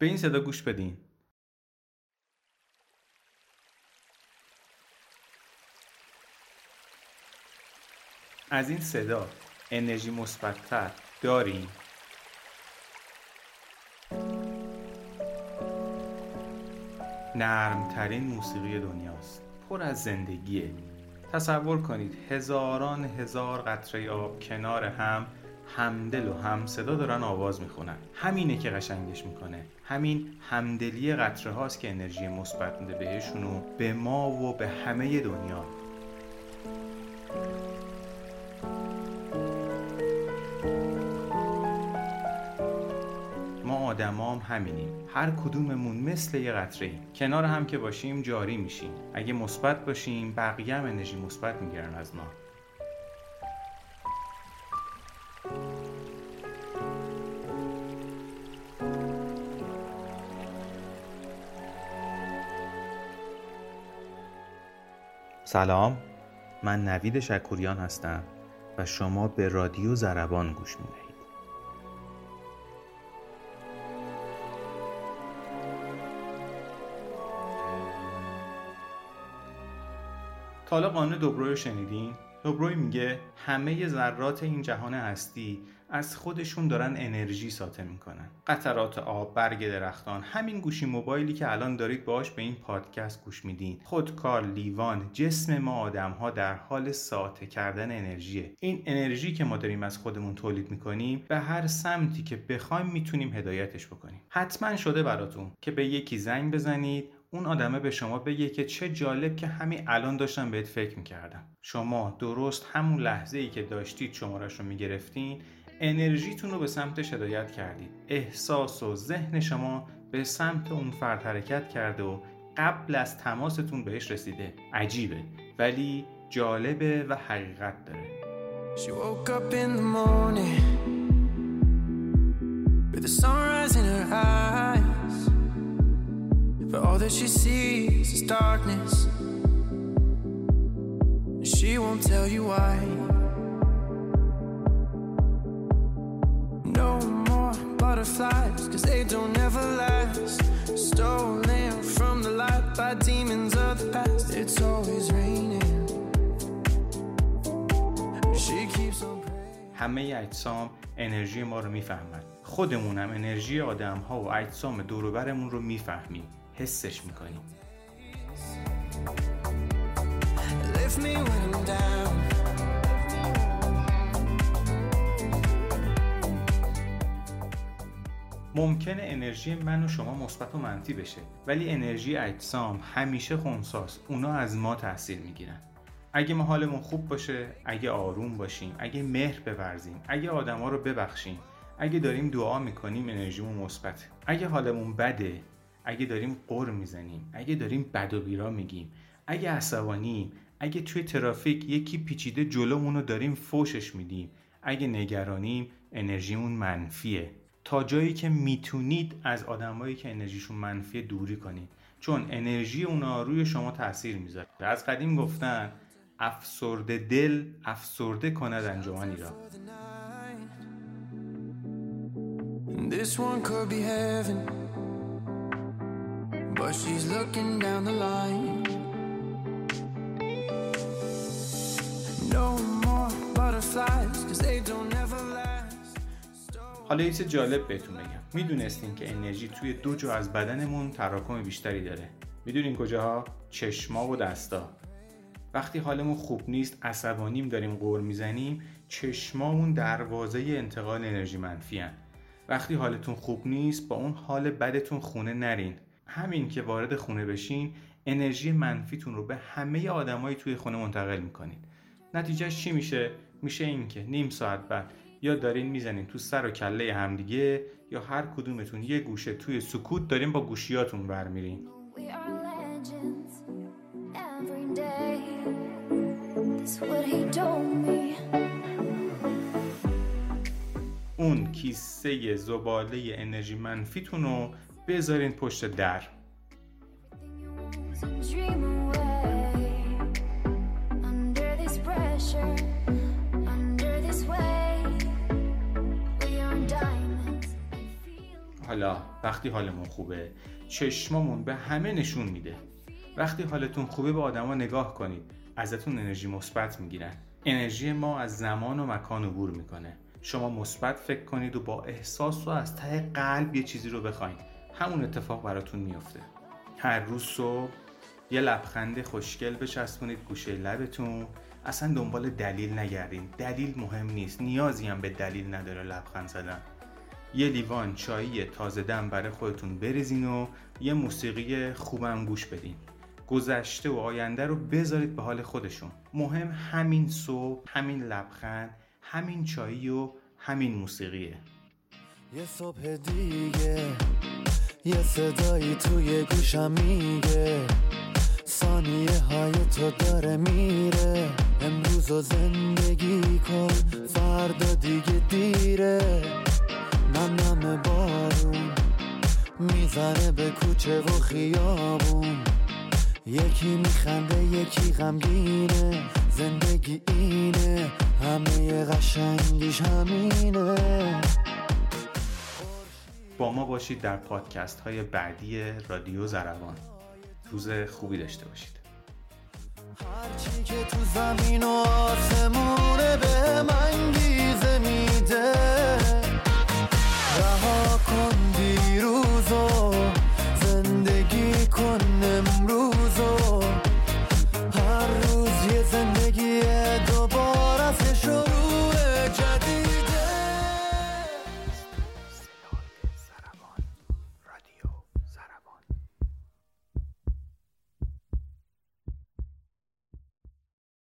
به این صدا گوش بدین از این صدا انرژی مثبتتر داریم نرمترین موسیقی دنیاست پر از زندگیه. تصور کنید هزاران هزار قطره آب کنار هم همدل و هم صدا دارن آواز می‌خونن. همینه که قشنگش می‌کنه. همین همدلی قطره هاست که انرژی مثبت میده بهشون و به ما و به همه دنیا. ما آدمام همینیم. هر کدوممون مثل یه قطره ایم. کنار هم که باشیم جاری میشیم. اگه مثبت باشیم بقیه هم انرژی مثبت می‌گیرن از ما. سلام من نوید شکوریان هستم و شما به رادیو زربان گوش می‌دهید تا حالا قانون دوبرو رو شنیدین؟ دوبروی میگه همه ذرات این جهان هستی از خودشون دارن انرژی ساطع می‌کنن. قطرات آب برگ درختان همین گوشی موبایلی که الان دارید باش به این پادکست گوش میدین. خودکار لیوان جسم ما آدم ها در حال ساطع کردن انرژیه. این انرژی که ما داریم از خودمون تولید می‌کنیم به هر سمتی که بخوایم می‌تونیم هدایتش بکنیم. حتما شده براتون که به یکی زنگ بزنید اون آدمه به شما بگه که چه جالب که همین الان داشتم بهت فکر می‌کردم. شما درست همون لحظه ای که داشتید شمارش رو می‌گرفتین انرژیتون رو به سمتش هدایت کردید. احساس و ذهن شما به سمت اون فرد حرکت کرده و قبل از تماستون بهش رسیده. عجیبه ولی جالبه و حقیقت داره. Butterflies Cause they don't ever last Stolen from the light by demons of the past It's always raining She keeps on praying همه اجسام انرژی ما رو می‌فهمن خودمونم انرژی آدم ها و اجسام دوروبرمون رو می‌فهمیم حسش می‌کنیم ممکنه انرژی من و شما مثبت و منفی بشه ولی انرژی اجسام همیشه خونساست اونا از ما تاثیر می‌گیرن. اگه ما حالمون خوب باشه اگه آروم باشیم اگه مهر بورزیم اگه آدما رو ببخشیم اگه داریم دعا می‌کنیم انرژیمون مثبت. اگه حالمون بده اگه داریم قر می‌زنیم اگه داریم بد و بیرا میگیم اگه عصبانیم اگه توی ترافیک یکی پیچیده جلومون رو داریم فوشش میدیم اگه نگرانیم انرژیمون منفیه. تا جایی که می‌تونید از آدمایی که انرژیشون منفیه دوری کنید. چون انرژی اونا روی شما تاثیر می‌ذاره. از قدیم گفتن افسرده دل افسرده کند انجمنی را This one could be heaven But she's looking down the line. حالا یه جالب بهتون بگم. می‌دونستین که انرژی توی دو جا از بدنمون تراکم بیشتری داره. می‌دونین کجاها؟ چشما و دستا. وقتی حالمون خوب نیست عصبانیم داریم قور می‌زنیم چشمامون دروازه انتقال انرژی منفی هن. وقتی حالتون خوب نیست با اون حال بدتون خونه نرین. همین که وارد خونه بشین انرژی منفیتون رو به همه آدمایی توی خونه منتقل می‌کنین. نتیجهش چی میشه؟ میشه اینکه نیم ساعت بعد یا دارین می‌زنین تو سر و کله همدیگه یا هر کدومتون یه گوشه توی سکوت دارین با گوشیاتون برمیرین. اون کیسه زباله انرژی منفیتون رو بذارین پشت در. حالا وقتی حالمون خوبه چشمامون به همه نشون میده. وقتی حالتون خوبه به آدما نگاه کنید. ازتون انرژی مثبت می‌گیرن. انرژی ما از زمان و مکان عبور می‌کنه. شما مثبت فکر کنید و با احساس و از ته قلب یه چیزی رو بخواید همون اتفاق براتون میفته هر روز صبح یه لبخند خوشگل بچسبونید گوشه لبتون. اصلا دنبال دلیل نگردین. دلیل مهم نیست. نیازی هم به دلیل نداره. لبخند زدن یه لیوان چایی تازه دم برای خودتون بریزین و یه موسیقی خوبم گوش بدین. گذشته و آینده رو بذارید به حال خودشون. مهم همین صبح همین لبخند همین چایی و همین موسیقیه. یه صبح دیگه یه صدایی توی گوشم میگه. ثانیه های تو داره میره. امروز و زندگی کن فردا دیگه دیره. نم نم بارون می‌زنه به کوچه و خیابون. یکی میخنده یکی غمگینه. زندگی اینه همه قشنگیش همینه. با ما باشید در پادکست های بعدی رادیو زربان. روز خوبی داشته باشید. هرچی که تو زمین و آسمونه به من